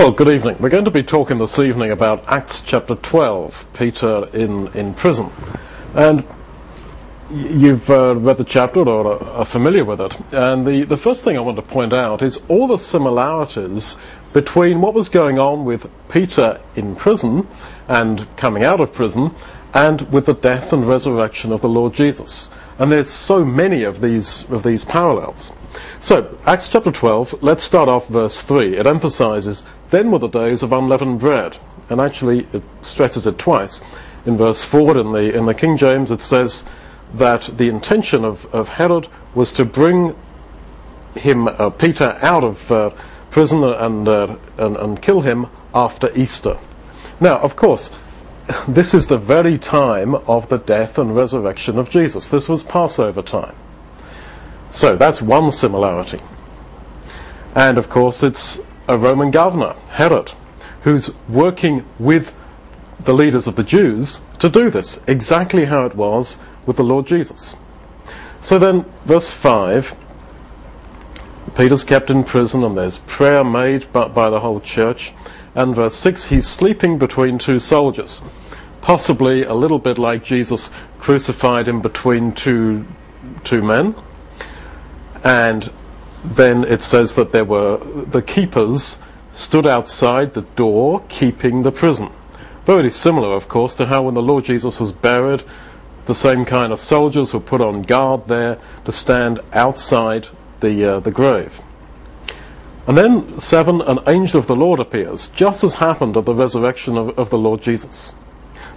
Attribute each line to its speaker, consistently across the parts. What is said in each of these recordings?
Speaker 1: Well, good evening. We're going to be talking this evening about Acts chapter 12, Peter in, in prison. And you've uh, read the chapter or are familiar with it. And the, the first thing I want to point out is all the similarities between what was going on with Peter in prison and coming out of prison and with the death and resurrection of the Lord Jesus. And there's so many of these, of these parallels. So, Acts chapter 12, let's start off verse 3. It emphasizes, then were the days of unleavened bread. And actually, it stresses it twice. In verse 4 in the, in the King James, it says that the intention of, of Herod was to bring him, uh, Peter, out of uh, prison and, uh, and, and kill him after Easter. Now, of course, this is the very time of the death and resurrection of Jesus. This was Passover time. So that's one similarity. And of course, it's a Roman governor, Herod, who's working with the leaders of the Jews to do this, exactly how it was with the Lord Jesus. So then, verse 5 Peter's kept in prison, and there's prayer made by, the whole church. And verse 6 he's sleeping between two soldiers, possibly a little bit like Jesus crucified in between two, two men. And then it says that there were the keepers stood outside the door keeping the prison. Very similar, of course, to how when the Lord Jesus was buried, the same kind of soldiers were put on guard there to stand outside the, uh, the grave. And then, seven, an angel of the Lord appears, just as happened at the resurrection of, of the Lord Jesus.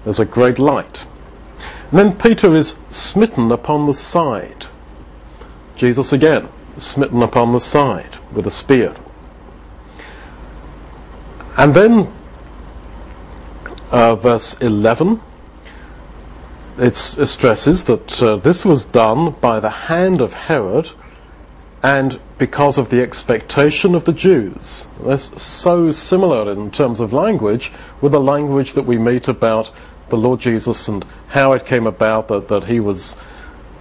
Speaker 1: There's a great light. And then Peter is smitten upon the side. Jesus again, smitten upon the side with a spear. And then, uh, verse 11, it stresses that uh, this was done by the hand of Herod and because of the expectation of the Jews. That's so similar in terms of language with the language that we meet about the Lord Jesus and how it came about that, that he was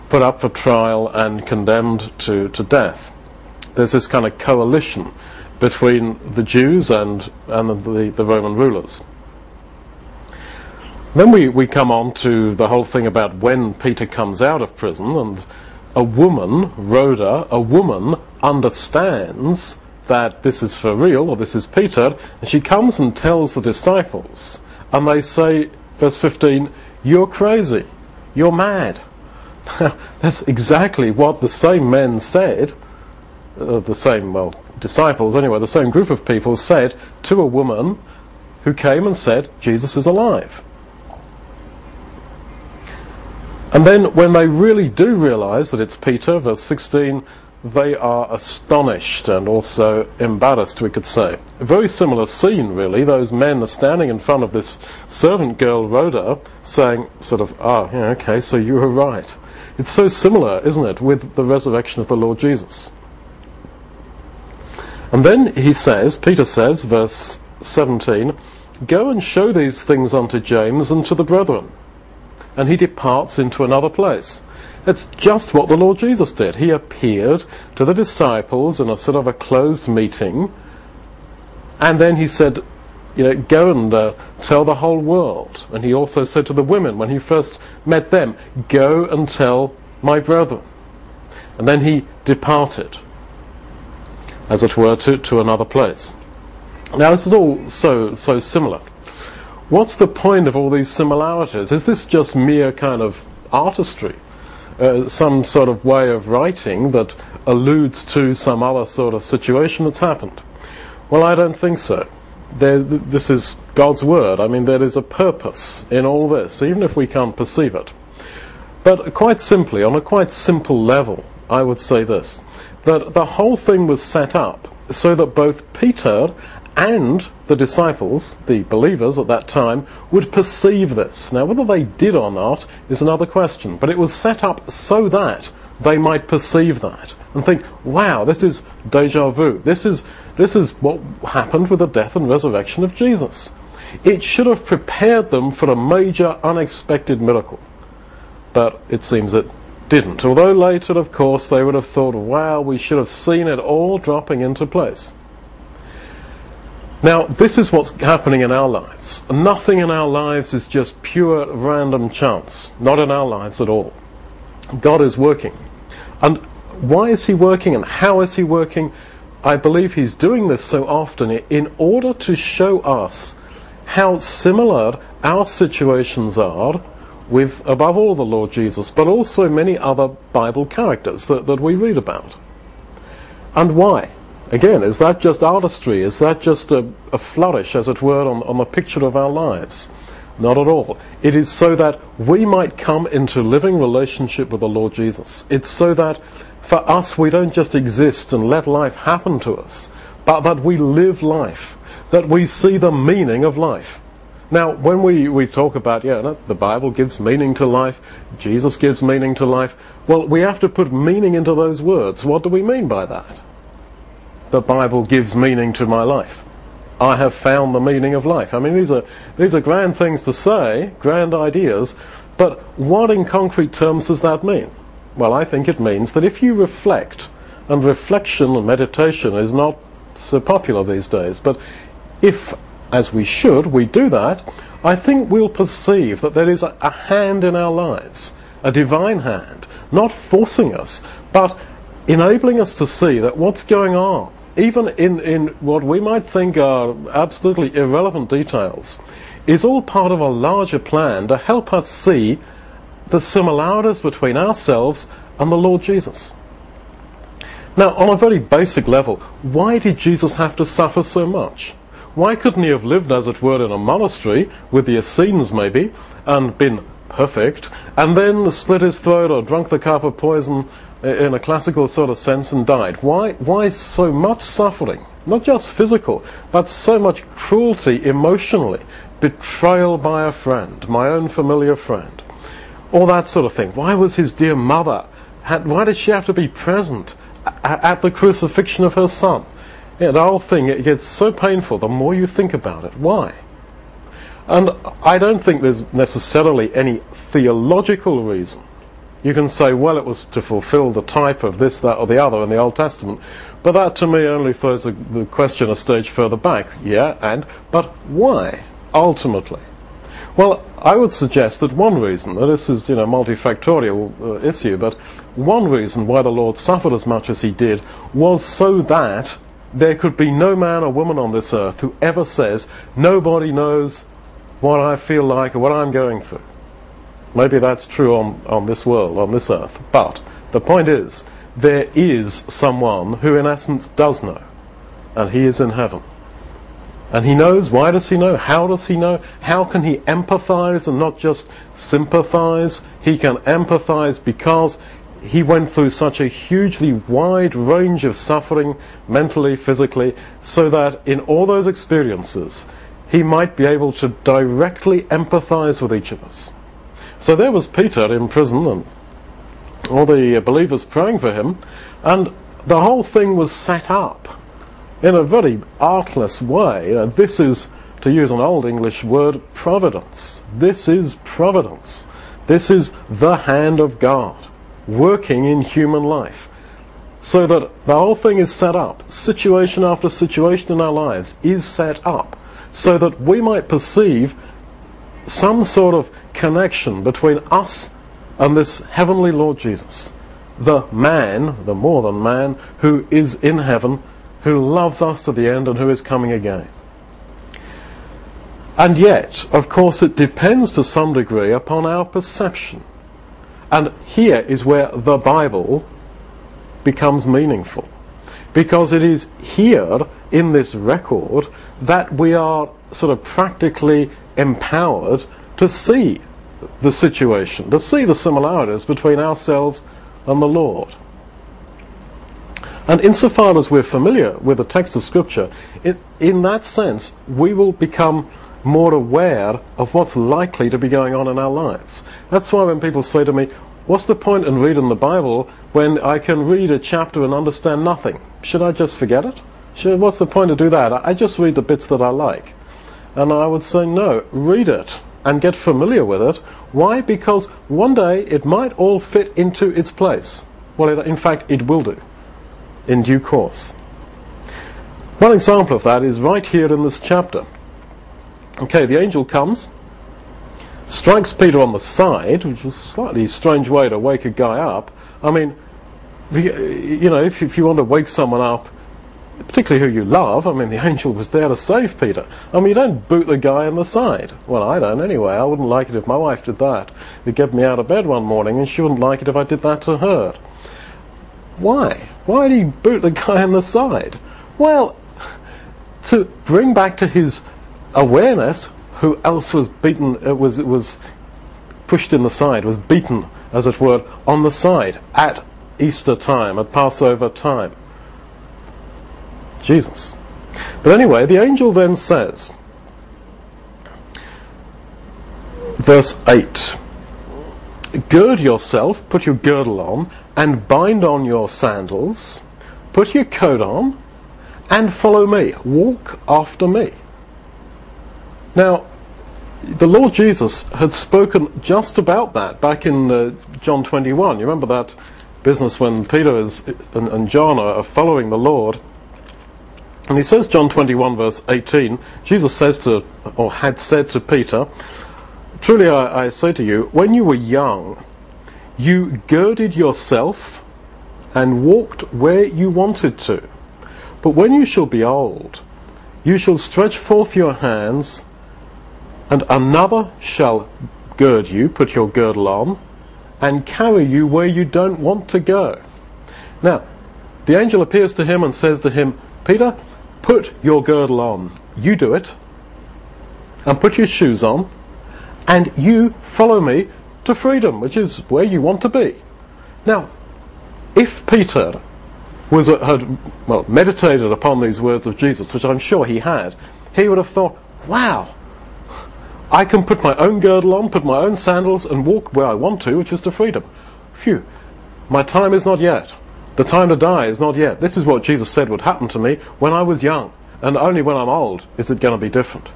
Speaker 1: put up for trial and condemned to, to death. There's this kind of coalition between the Jews and, and the, the Roman rulers. Then we, we come on to the whole thing about when Peter comes out of prison, and a woman, Rhoda, a woman understands that this is for real, or this is Peter, and she comes and tells the disciples, and they say, verse 15, You're crazy, you're mad. That's exactly what the same men said, uh, the same, well, disciples anyway, the same group of people said to a woman who came and said, Jesus is alive. And then when they really do realize that it's Peter, verse 16, they are astonished and also embarrassed, we could say. A very similar scene, really. Those men are standing in front of this servant girl, Rhoda, saying, sort of, ah, yeah, okay, so you were right. It's so similar, isn't it, with the resurrection of the Lord Jesus. And then he says, Peter says, verse 17, Go and show these things unto James and to the brethren. And he departs into another place. It's just what the Lord Jesus did. He appeared to the disciples in a sort of a closed meeting, and then he said, you know, go and uh, tell the whole world. And he also said to the women when he first met them, go and tell my brethren. And then he departed, as it were, to, to another place. Now this is all so, so similar. What's the point of all these similarities? Is this just mere kind of artistry? Uh, some sort of way of writing that alludes to some other sort of situation that's happened? Well, I don't think so there, this is God's word. I mean, there is a purpose in all this, even if we can't perceive it. But quite simply, on a quite simple level, I would say this that the whole thing was set up so that both Peter and the disciples, the believers at that time, would perceive this. Now, whether they did or not is another question, but it was set up so that they might perceive that and think, wow, this is deja vu. This is, this is what happened with the death and resurrection of Jesus. It should have prepared them for a major unexpected miracle. But it seems it didn't. Although later, of course, they would have thought, wow, we should have seen it all dropping into place. Now, this is what's happening in our lives. Nothing in our lives is just pure random chance. Not in our lives at all. God is working. And why is He working and how is He working? I believe He's doing this so often in order to show us how similar our situations are with, above all, the Lord Jesus, but also many other Bible characters that, that we read about. And why? Again, is that just artistry? Is that just a, a flourish, as it were, on, on the picture of our lives? Not at all. It is so that we might come into living relationship with the Lord Jesus. It's so that for us we don't just exist and let life happen to us, but that we live life, that we see the meaning of life. Now, when we, we talk about, yeah, the Bible gives meaning to life, Jesus gives meaning to life, well, we have to put meaning into those words. What do we mean by that? The Bible gives meaning to my life. I have found the meaning of life. I mean, these are, these are grand things to say, grand ideas, but what in concrete terms does that mean? Well, I think it means that if you reflect, and reflection and meditation is not so popular these days, but if, as we should, we do that, I think we'll perceive that there is a, a hand in our lives, a divine hand, not forcing us, but enabling us to see that what's going on even in, in what we might think are absolutely irrelevant details, is all part of a larger plan to help us see the similarities between ourselves and the Lord Jesus. Now, on a very basic level, why did Jesus have to suffer so much? Why couldn't he have lived, as it were, in a monastery with the Essenes maybe, and been perfect, and then slit his throat or drunk the cup of poison in a classical sort of sense and died. Why, why so much suffering? Not just physical, but so much cruelty emotionally. Betrayal by a friend, my own familiar friend. All that sort of thing. Why was his dear mother, had, why did she have to be present at, at the crucifixion of her son? Yeah, the whole thing, it gets so painful the more you think about it. Why? And I don't think there's necessarily any theological reason you can say, well, it was to fulfill the type of this, that, or the other in the Old Testament. But that to me only throws the, the question a stage further back. Yeah, and, but why, ultimately? Well, I would suggest that one reason, that this is, you know, multifactorial uh, issue, but one reason why the Lord suffered as much as he did was so that there could be no man or woman on this earth who ever says, nobody knows what I feel like or what I'm going through. Maybe that's true on, on this world, on this earth. But the point is, there is someone who in essence does know. And he is in heaven. And he knows. Why does he know? How does he know? How can he empathize and not just sympathize? He can empathize because he went through such a hugely wide range of suffering, mentally, physically, so that in all those experiences, he might be able to directly empathize with each of us. So there was Peter in prison and all the believers praying for him, and the whole thing was set up in a very artless way. You know, this is, to use an old English word, providence. This is providence. This is the hand of God working in human life. So that the whole thing is set up, situation after situation in our lives is set up, so that we might perceive some sort of connection between us and this heavenly Lord Jesus, the man, the more than man, who is in heaven, who loves us to the end and who is coming again. And yet, of course, it depends to some degree upon our perception. And here is where the Bible becomes meaningful. Because it is here in this record that we are sort of practically empowered to see the situation, to see the similarities between ourselves and the Lord. And insofar as we're familiar with the text of Scripture, it, in that sense, we will become more aware of what's likely to be going on in our lives. That's why when people say to me, What's the point in reading the Bible when I can read a chapter and understand nothing? Should I just forget it? Should, what's the point to do that? I just read the bits that I like. And I would say, no, read it and get familiar with it. Why? Because one day it might all fit into its place. Well, it, in fact, it will do in due course. One example of that is right here in this chapter. Okay, the angel comes, strikes Peter on the side, which is a slightly strange way to wake a guy up. I mean, you know, if, if you want to wake someone up, particularly who you love, I mean, the angel was there to save Peter. I mean, you don't boot the guy in the side. Well, I don't anyway. I wouldn't like it if my wife did that. It'd get me out of bed one morning, and she wouldn't like it if I did that to her. Why? Why did he boot the guy in the side? Well, to bring back to his awareness who else was beaten, uh, was, was pushed in the side, was beaten, as it were, on the side at Easter time, at Passover time. Jesus. But anyway, the angel then says, verse 8 Gird yourself, put your girdle on, and bind on your sandals, put your coat on, and follow me. Walk after me. Now, the Lord Jesus had spoken just about that back in uh, John 21. You remember that business when Peter is, and, and John are following the Lord. And he says, John 21, verse 18, Jesus says to, or had said to Peter, Truly I, I say to you, when you were young, you girded yourself and walked where you wanted to. But when you shall be old, you shall stretch forth your hands, and another shall gird you, put your girdle on, and carry you where you don't want to go. Now, the angel appears to him and says to him, Peter, put your girdle on. You do it. And put your shoes on. And you follow me to freedom, which is where you want to be. Now, if Peter was uh, had well meditated upon these words of Jesus, which I'm sure he had, he would have thought, "Wow, I can put my own girdle on, put my own sandals, and walk where I want to, which is to freedom. Phew, my time is not yet. The time to die is not yet. This is what Jesus said would happen to me when I was young, and only when I'm old is it going to be different.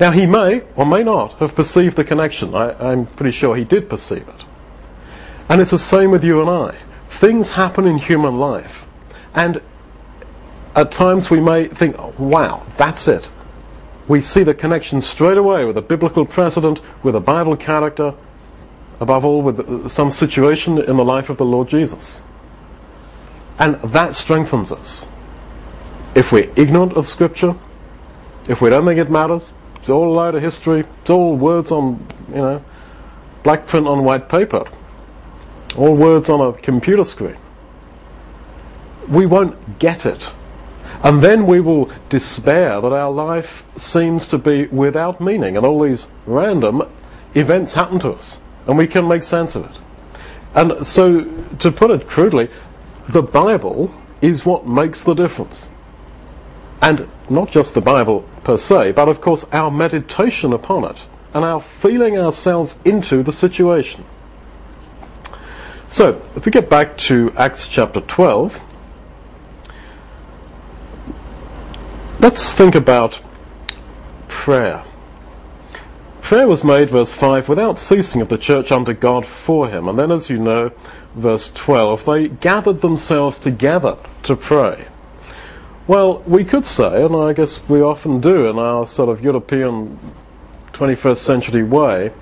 Speaker 1: Now, he may or may not have perceived the connection. I, I'm pretty sure he did perceive it. And it's the same with you and I. Things happen in human life, and at times we may think, oh, wow, that's it we see the connection straight away with a biblical precedent, with a Bible character, above all with some situation in the life of the Lord Jesus. And that strengthens us. If we're ignorant of Scripture, if we don't think it matters, it's all a load of history, it's all words on, you know, black print on white paper, all words on a computer screen. We won't get it and then we will despair that our life seems to be without meaning and all these random events happen to us and we can make sense of it. And so, to put it crudely, the Bible is what makes the difference. And not just the Bible per se, but of course our meditation upon it and our feeling ourselves into the situation. So, if we get back to Acts chapter 12, Let's think about prayer. Prayer was made, verse 5, without ceasing of the church under God for him. And then, as you know, verse 12, they gathered themselves together to pray. Well, we could say, and I guess we often do in our sort of European 21st century way,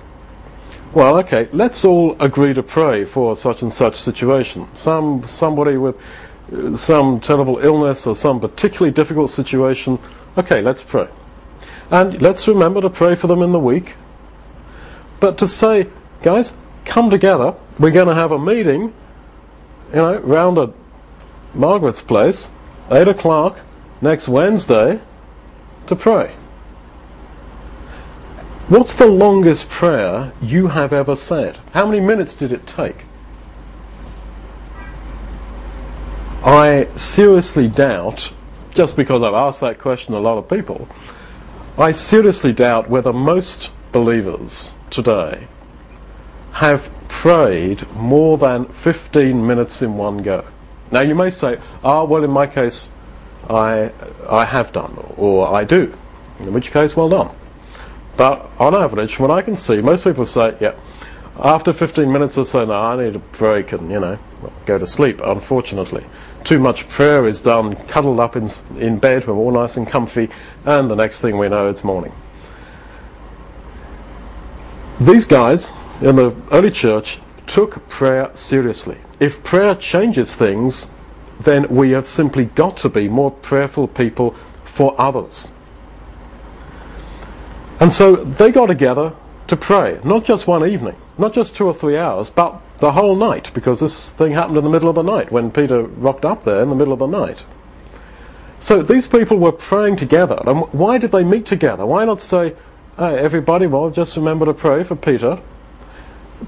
Speaker 1: well, okay, let's all agree to pray for such and such situation. Some somebody with some terrible illness or some particularly difficult situation, okay, let's pray. And let's remember to pray for them in the week. But to say, guys, come together, we're going to have a meeting, you know, round at Margaret's place, 8 o'clock next Wednesday, to pray. What's the longest prayer you have ever said? How many minutes did it take? I seriously doubt, just because I've asked that question a lot of people, I seriously doubt whether most believers today have prayed more than 15 minutes in one go. Now you may say, ah, well in my case, I, I have done, or I do. In which case, well done. But on average, what I can see, most people say, yeah, After 15 minutes or so, no, I need a break and, you know, go to sleep, unfortunately. Too much prayer is done, cuddled up in, in bed, we're all nice and comfy, and the next thing we know, it's morning. These guys in the early church took prayer seriously. If prayer changes things, then we have simply got to be more prayerful people for others. And so they got together to pray, not just one evening, not just two or three hours, but the whole night, because this thing happened in the middle of the night when Peter rocked up there in the middle of the night. So these people were praying together. And why did they meet together? Why not say, hey, everybody, well, just remember to pray for Peter?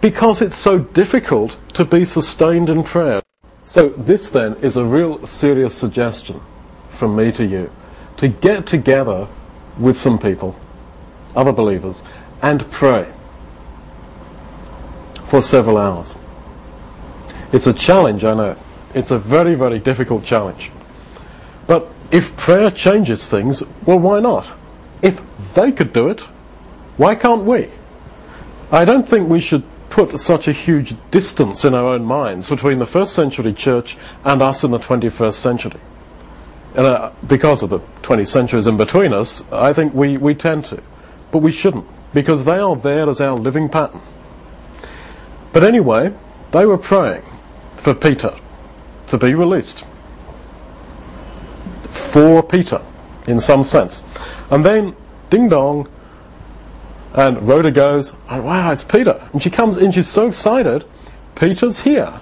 Speaker 1: Because it's so difficult to be sustained in prayer. So this then is a real serious suggestion from me to you to get together with some people, other believers, and pray for several hours. It's a challenge, I know. It's a very, very difficult challenge. But if prayer changes things, well, why not? If they could do it, why can't we? I don't think we should put such a huge distance in our own minds between the first century church and us in the 21st century. And uh, because of the 20 centuries in between us, I think we, we tend to. But we shouldn't, because they are there as our living pattern. But anyway, they were praying for Peter to be released. For Peter, in some sense. And then, ding dong, and Rhoda goes, oh, wow, it's Peter. And she comes in, she's so excited, Peter's here.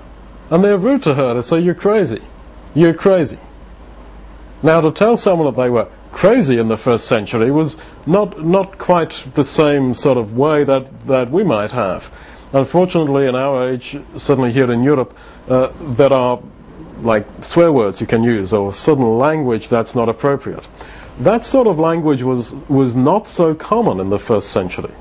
Speaker 1: And they're rude to her. They say, you're crazy. You're crazy. Now, to tell someone that they were crazy in the first century was not, not quite the same sort of way that, that we might have. Unfortunately, in our age, certainly here in Europe, uh, there are like swear words you can use or certain language that's not appropriate. That sort of language was, was not so common in the first century.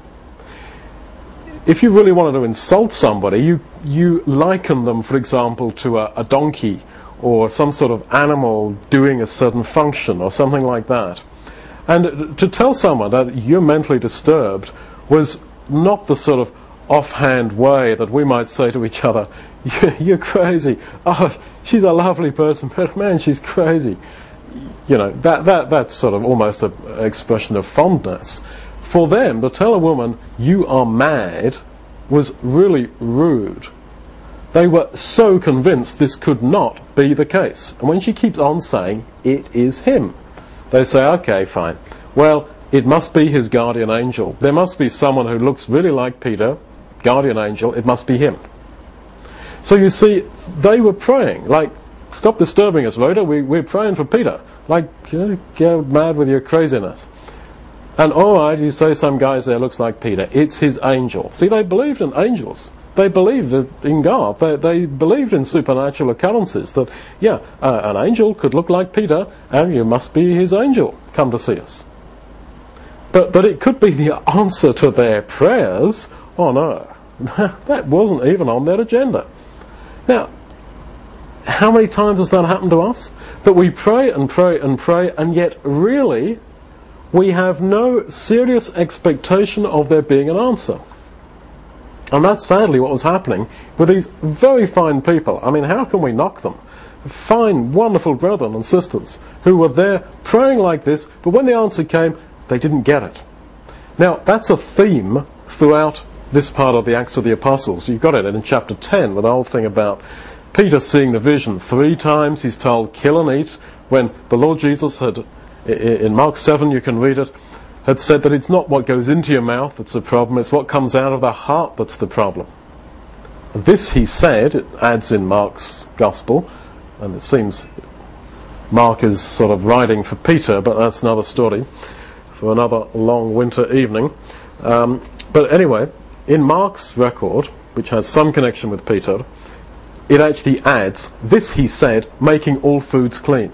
Speaker 1: If you really wanted to insult somebody, you, you liken them, for example, to a, a donkey or some sort of animal doing a certain function or something like that. And to tell someone that you're mentally disturbed was not the sort of offhand way that we might say to each other, You're crazy. Oh, she's a lovely person, but man, she's crazy. You know, that, that, that's sort of almost an expression of fondness. For them, to tell a woman, You are mad, was really rude. They were so convinced this could not be the case. And when she keeps on saying, It is him, they say, Okay, fine. Well, it must be his guardian angel. There must be someone who looks really like Peter, guardian angel, it must be him. So you see, they were praying, like, stop disturbing us, Rhoda, we, we're praying for Peter. Like, you know, go mad with your craziness. And alright, you say some guy there looks like Peter. It's his angel. See, they believed in angels. They believed in God. They, they believed in supernatural occurrences. That, yeah, uh, an angel could look like Peter, and you must be his angel. Come to see us. But, but it could be the answer to their prayers. Oh no. that wasn't even on their agenda. Now, how many times has that happened to us? That we pray and pray and pray, and yet really we have no serious expectation of there being an answer. And that's sadly what was happening with these very fine people. I mean, how can we knock them? Fine, wonderful brethren and sisters who were there praying like this, but when the answer came, they didn't get it. Now, that's a theme throughout this part of the Acts of the Apostles. You've got it in chapter 10 with the whole thing about Peter seeing the vision. Three times he's told, kill and eat, when the Lord Jesus had, in Mark 7 you can read it, had said that it's not what goes into your mouth that's the problem, it's what comes out of the heart that's the problem. This he said, it adds in Mark's Gospel, and it seems Mark is sort of writing for Peter, but that's another story for another long winter evening. Um, but anyway, in Mark's record, which has some connection with Peter, it actually adds, This he said, making all foods clean.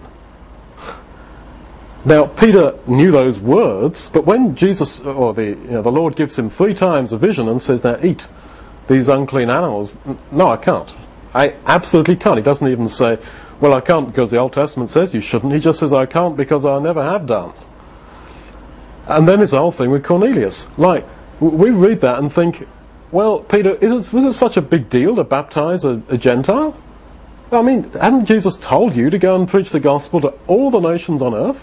Speaker 1: Now, Peter knew those words, but when Jesus, or the, you know, the Lord gives him three times a vision and says, Now eat these unclean animals, no, I can't. I absolutely can't. He doesn't even say, Well, I can't because the Old Testament says you shouldn't. He just says, I can't because I never have done. And then it's the whole thing with Cornelius. Like, we read that and think, well, Peter, it, was it such a big deal to baptize a, a Gentile? I mean, hadn't Jesus told you to go and preach the gospel to all the nations on earth?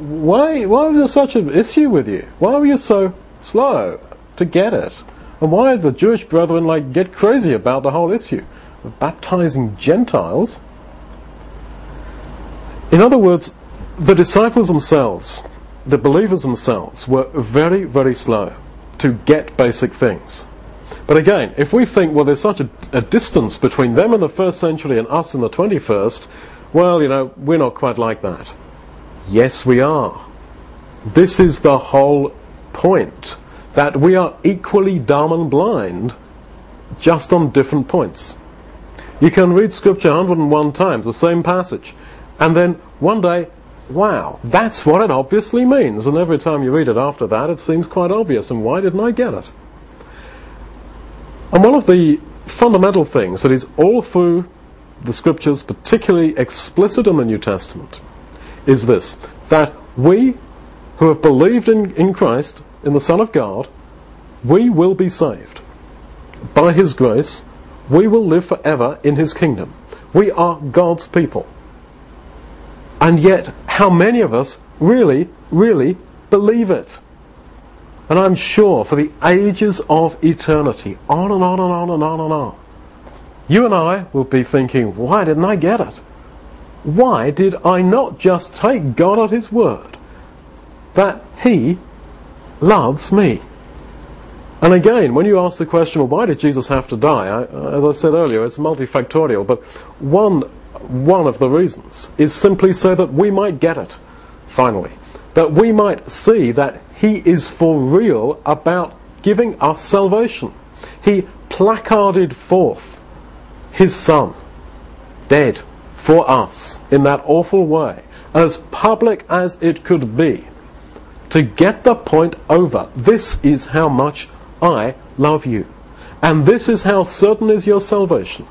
Speaker 1: Why, why was there such an issue with you? Why were you so slow to get it? And why did the Jewish brethren like get crazy about the whole issue of baptizing Gentiles? In other words, the disciples themselves, the believers themselves, were very, very slow to get basic things. But again, if we think, well, there's such a, a, distance between them in the first century and us in the 21st, well, you know, we're not quite like that. Yes, we are. This is the whole point that we are equally dumb and blind, just on different points. You can read Scripture 101 times, the same passage, and then one day, wow, that's what it obviously means. And every time you read it after that, it seems quite obvious. And why didn't I get it? And one of the fundamental things that is all through the Scriptures, particularly explicit in the New Testament, is this that we who have believed in, in Christ, in the Son of God, we will be saved. By His grace, we will live forever in His kingdom. We are God's people. And yet, how many of us really, really believe it? And I'm sure for the ages of eternity, on and on and on and on and on, you and I will be thinking, why didn't I get it? Why did I not just take God at His word that He loves me? And again, when you ask the question, well, why did Jesus have to die? I, as I said earlier, it's multifactorial, but one one of the reasons is simply so that we might get it, finally. That we might see that He is for real about giving us salvation. He placarded forth His Son, dead for us in that awful way, as public as it could be, to get the point over. This is how much I love you. And this is how certain is your salvation.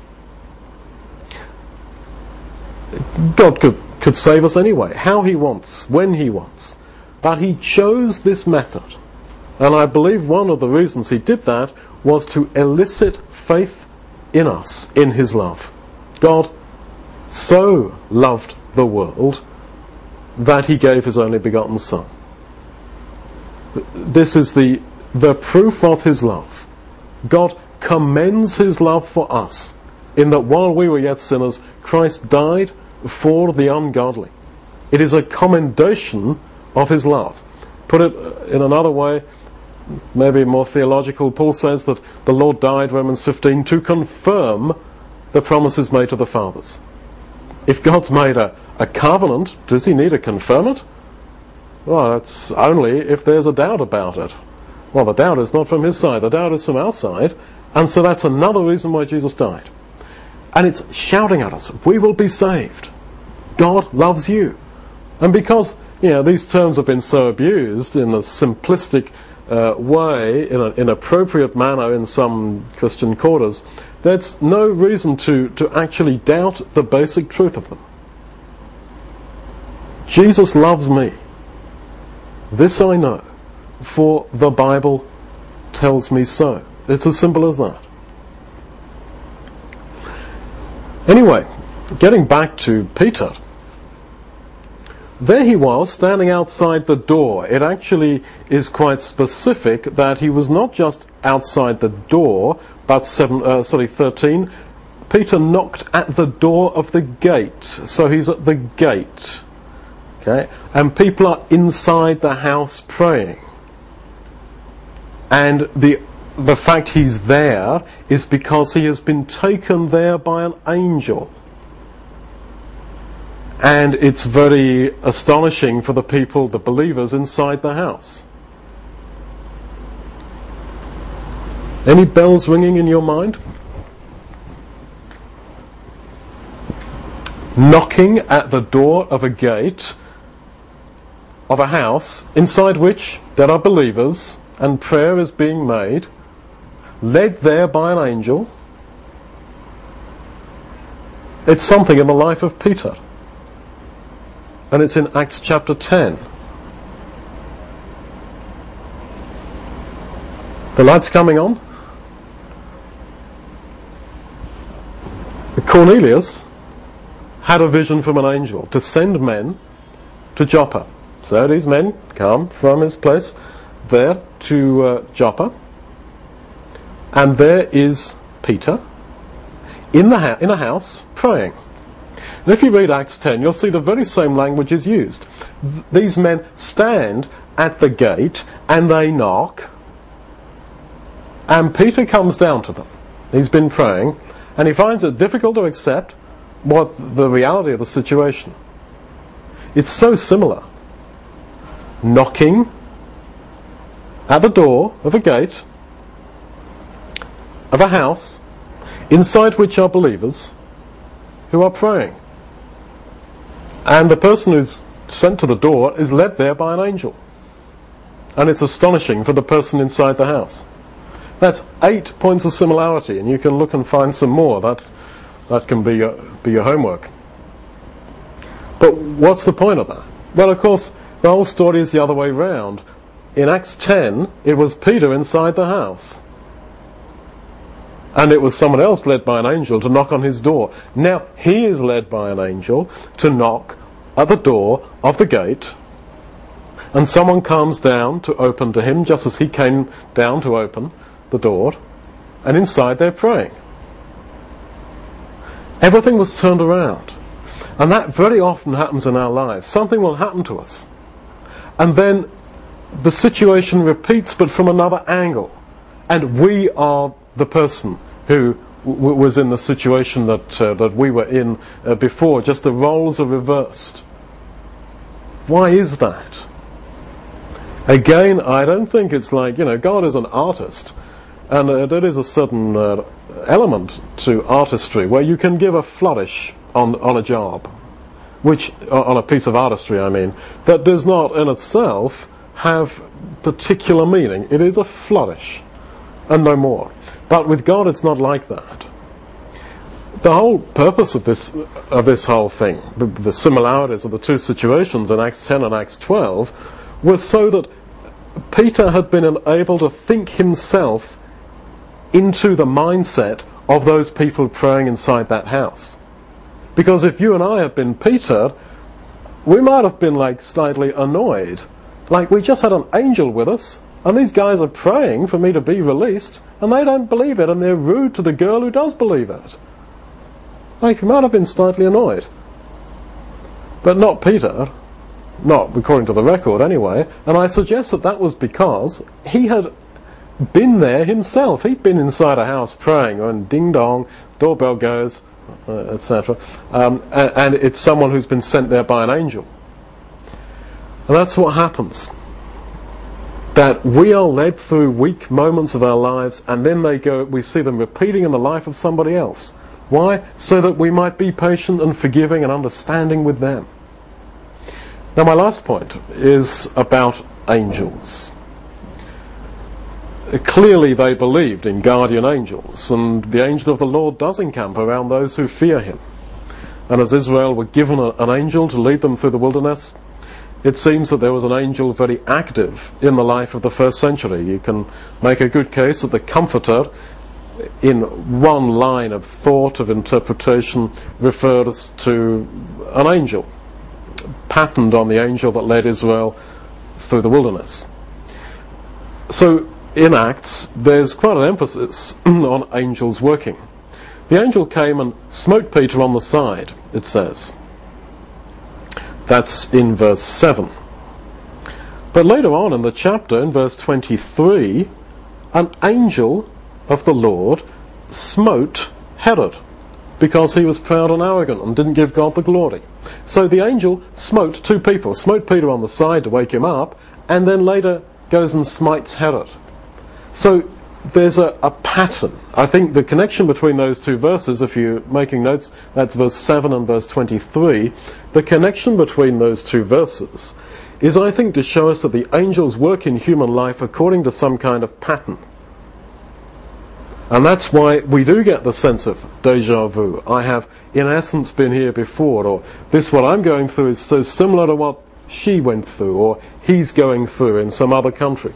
Speaker 1: God could, could save us anyway, how He wants, when He wants. But He chose this method. And I believe one of the reasons He did that was to elicit faith in us, in His love. God so loved the world that He gave His only begotten Son. This is the, the proof of His love. God commends His love for us in that while we were yet sinners, Christ died for the ungodly. It is a commendation of his love. Put it uh, in another way, maybe more theological, Paul says that the Lord died, Romans 15, to confirm the promises made to the fathers. If God's made a, a covenant, does he need to confirm it? Well, that's only if there's a doubt about it. Well, the doubt is not from his side, the doubt is from our side, and so that's another reason why Jesus died. And it's shouting at us, we will be saved. God loves you. And because, you know, these terms have been so abused in a simplistic uh, way, in an inappropriate manner in some Christian quarters, there's no reason to, to actually doubt the basic truth of them. Jesus loves me. This I know, for the Bible tells me so. It's as simple as that. Anyway, getting back to Peter, there he was standing outside the door. It actually is quite specific that he was not just outside the door, but seven, uh, sorry, 13. Peter knocked at the door of the gate, so he's at the gate. Okay, and people are inside the house praying. And the the fact he's there is because he has been taken there by an angel. And it's very astonishing for the people, the believers inside the house. Any bells ringing in your mind? Knocking at the door of a gate of a house inside which there are believers and prayer is being made led there by an angel. It's something in the life of Peter. And it's in Acts chapter 10. The light's coming on. Cornelius had a vision from an angel to send men to Joppa. So these men come from his place there to uh, Joppa and there is Peter in, the ha- in a house praying. And if you read Acts 10, you'll see the very same language is used. Th- these men stand at the gate and they knock, and Peter comes down to them. He's been praying, and he finds it difficult to accept what the reality of the situation. It's so similar. Knocking at the door of a gate of a house inside which are believers who are praying. And the person who's sent to the door is led there by an angel. And it's astonishing for the person inside the house. That's eight points of similarity, and you can look and find some more. That, that can be your, be your homework. But what's the point of that? Well, of course, the whole story is the other way round. In Acts 10, it was Peter inside the house. And it was someone else led by an angel to knock on his door. Now he is led by an angel to knock at the door of the gate. And someone comes down to open to him just as he came down to open the door. And inside they're praying. Everything was turned around. And that very often happens in our lives. Something will happen to us. And then the situation repeats but from another angle. And we are the person who w- was in the situation that, uh, that we were in uh, before. Just the roles are reversed. Why is that? Again, I don't think it's like, you know, God is an artist. And uh, there is a certain uh, element to artistry where you can give a flourish on, on a job, which, on a piece of artistry, I mean, that does not in itself have particular meaning. It is a flourish and no more. But with God, it's not like that. The whole purpose of this of this whole thing, the, the similarities of the two situations in Acts 10 and Acts 12, was so that Peter had been able to think himself into the mindset of those people praying inside that house. Because if you and I had been Peter, we might have been like slightly annoyed. Like we just had an angel with us, and these guys are praying for me to be released, and they don't believe it, and they're rude to the girl who does believe it. Like, you might have been slightly annoyed. But not Peter. Not according to the record, anyway. And I suggest that that was because he had been there himself. He'd been inside a house praying, and ding dong, doorbell goes, uh, etc. Um, and, and it's someone who's been sent there by an angel. And that's what happens that we are led through weak moments of our lives and then they go we see them repeating in the life of somebody else. Why? So that we might be patient and forgiving and understanding with them. Now my last point is about angels. Clearly they believed in guardian angels and the angel of the lord does encamp around those who fear him. And as israel were given a, an angel to lead them through the wilderness it seems that there was an angel very active in the life of the first century. You can make a good case that the Comforter, in one line of thought, of interpretation, refers to an angel, patterned on the angel that led Israel through the wilderness. So, in Acts, there's quite an emphasis on angels working. The angel came and smote Peter on the side, it says. That's in verse 7. But later on in the chapter, in verse 23, an angel of the Lord smote Herod because he was proud and arrogant and didn't give God the glory. So the angel smote two people, smote Peter on the side to wake him up, and then later goes and smites Herod. So there's a, a, pattern. I think the connection between those two verses, if you're making notes, that's verse 7 and verse 23. The connection between those two verses is, I think, to show us that the angels work in human life according to some kind of pattern. And that's why we do get the sense of deja vu. I have, in essence, been here before, or this, what I'm going through, is so similar to what she went through, or he's going through in some other country.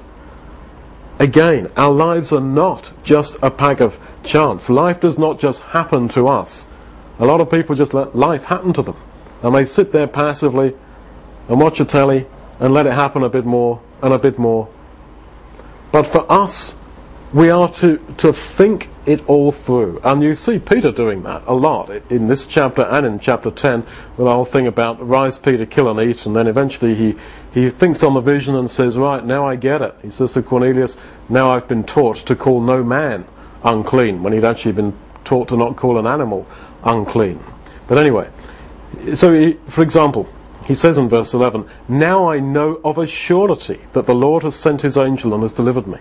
Speaker 1: Again, our lives are not just a pack of chance. Life does not just happen to us A lot of people just let life happen to them. And they sit there passively and watch a telly and let it happen a bit more and a bit more. But for us, we are to, to think it all through. And you see Peter doing that a lot in this chapter and in chapter 10 with the whole thing about rise Peter, kill and eat. And then eventually he, he thinks on the vision and says, right, now I get it. He says to Cornelius, now I've been taught to call no man unclean when he'd actually been taught to not call an animal unclean. But anyway, so he, for example, he says in verse 11, Now I know of a surety that the Lord has sent his angel and has delivered me.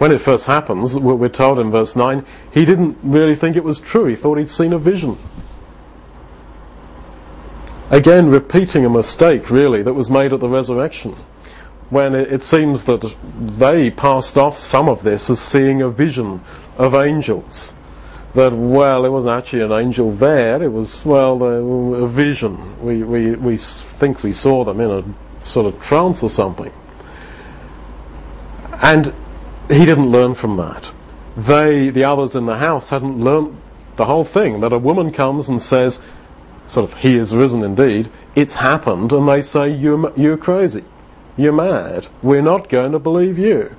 Speaker 1: When it first happens, we're told in verse 9, he didn't really think it was true. He thought he'd seen a vision. Again, repeating a mistake, really, that was made at the resurrection. When it, seems that they passed off some of this as seeing a vision of angels that, well, it wasn't actually an angel there, it was, well, a, a vision. We, we, we think we saw them in a sort of trance or something. And he didn't learn from that. They, the others in the house, hadn't learnt the whole thing. That a woman comes and says, sort of, he is risen indeed, it's happened, and they say, you're, you're crazy. You're mad. We're not going to believe you.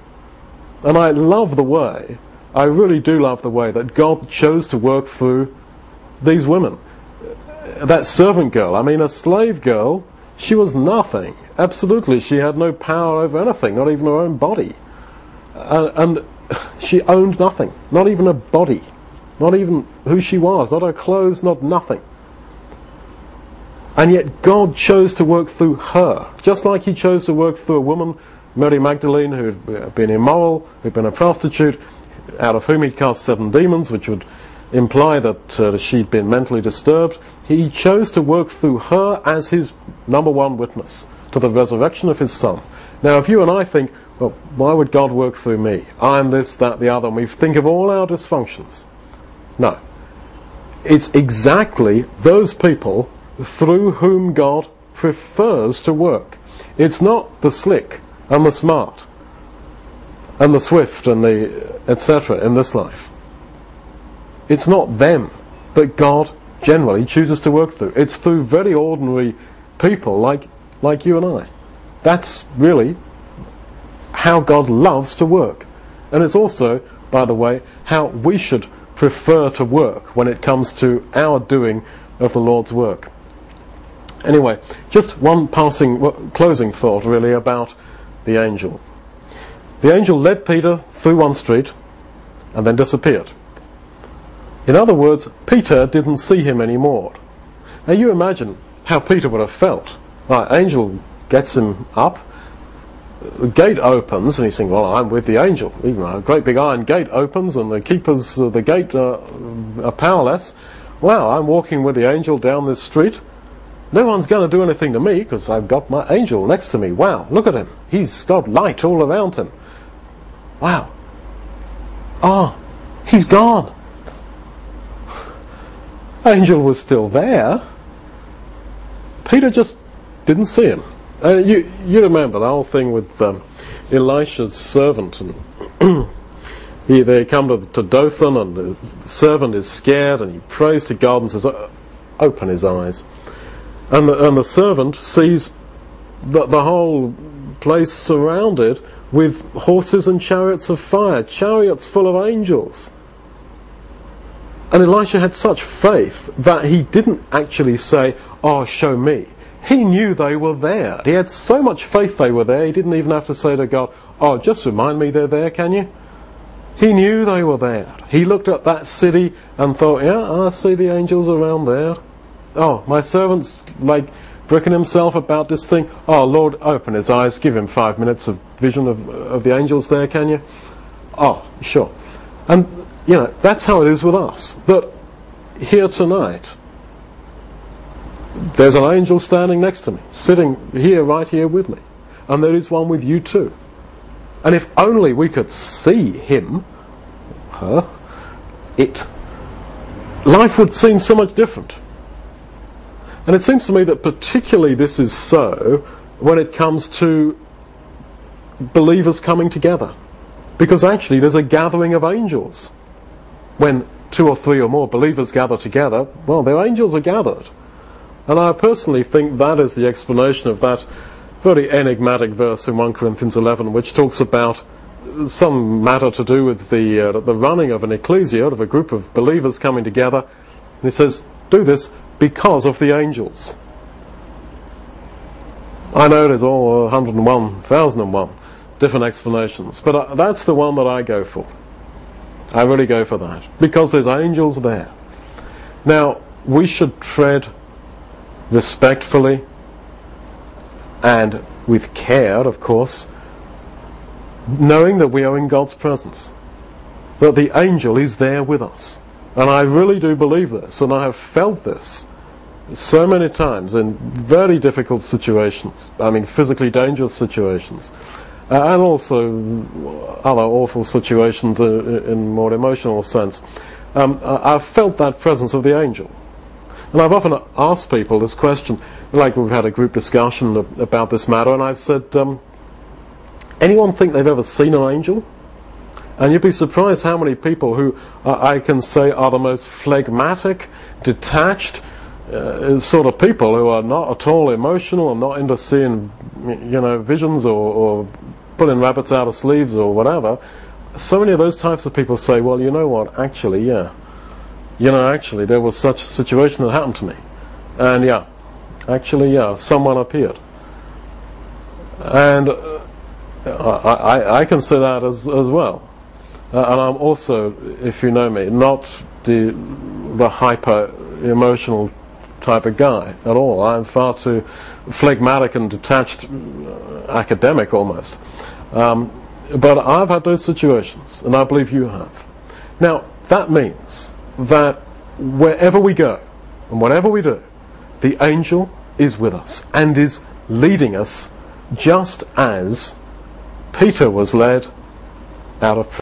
Speaker 1: And I love the way, I really do love the way that God chose to work through these women. That servant girl, I mean, a slave girl, she was nothing. Absolutely, she had no power over anything, not even her own body. Uh, and she owned nothing, not even a body, not even who she was, not her clothes, not nothing. And yet God chose to work through her, just like He chose to work through a woman, Mary Magdalene, who had been immoral, who'd been a prostitute, out of whom He'd cast seven demons, which would imply that uh, she'd been mentally disturbed. He chose to work through her as His number one witness to the resurrection of His Son. Now, if you and I think, well, why would God work through me? I'm this, that, the other, and we think of all our dysfunctions. No. It's exactly those people through whom God prefers to work. It's not the slick and the smart and the swift and the etc. in this life. It's not them that God generally chooses to work through. It's through very ordinary people like, like you and I. That's really how God loves to work. And it's also, by the way, how we should prefer to work when it comes to our doing of the Lord's work. Anyway, just one passing, closing thought really about the angel. The angel led Peter through one street and then disappeared. In other words, Peter didn't see him anymore. Now you imagine how Peter would have felt. Right, angel gets him up, gate opens, and he's saying, Well, I'm with the angel. Even a great big iron gate opens, and the keepers of the gate are, are powerless. Wow, I'm walking with the angel down this street. No one's going to do anything to me because I've got my angel next to me. Wow, look at him. He's got light all around him. Wow. Oh, he's gone. Angel was still there. Peter just didn't see him. Uh, you, you remember the whole thing with um, Elisha's servant, and he, they come to, to Dothan, and the servant is scared, and he prays to God and says, "Open his eyes." And the, and the servant sees the, the whole place surrounded with horses and chariots of fire, chariots full of angels. And Elisha had such faith that he didn't actually say, Oh, show me. He knew they were there. He had so much faith they were there, he didn't even have to say to God, Oh, just remind me they're there, can you? He knew they were there. He looked at that city and thought, Yeah, I see the angels around there. Oh, my servant's like bricking himself about this thing. Oh, Lord, open his eyes, give him five minutes of vision of, of the angels there, can you? Oh, sure. And, you know, that's how it is with us. But here tonight, there's an angel standing next to me, sitting here, right here with me. And there is one with you too. And if only we could see him, her, it, life would seem so much different. And it seems to me that particularly this is so when it comes to believers coming together. Because actually there's a gathering of angels when two or three or more believers gather together, well, their angels are gathered. And I personally think that is the explanation of that very enigmatic verse in 1 Corinthians 11, which talks about some matter to do with the, uh, the running of an ecclesia, of a group of believers coming together. And he says, do this because of the angels. I know there's all 101, 1001 different explanations, but uh, that's the one that I go for. I really go for that. Because there's angels there. Now, we should tread respectfully and with care, of course, knowing that we are in God's presence. That the angel is there with us. And I really do believe this, and I have felt this so many times in very difficult situations. I mean, physically dangerous situations. Uh, and also other awful situations in, in more emotional sense. Um, I've felt that presence of the angel. And I've often asked people this question, like we've had a group discussion about this matter, and I've said, um, anyone think they've ever seen an angel? And you'd be surprised how many people who uh, I can say are the most phlegmatic, detached, uh, sort of people who are not at all emotional and not into seeing, you know, visions or, or pulling rabbits out of sleeves or whatever. So many of those types of people say, well, you know what, actually, yeah. You know, actually, there was such a situation that happened to me. And yeah, actually, yeah, someone appeared. And uh, I, I, I, can say that as, as well. Uh, and I'm also, if you know me, not the, the hyper emotional type of guy at all. I'm far too phlegmatic and detached, uh, academic almost. Um, but I've had those situations, and I believe you have. Now, that means that wherever we go, and whatever we do, the angel is with us and is leading us just as Peter was led out of prison.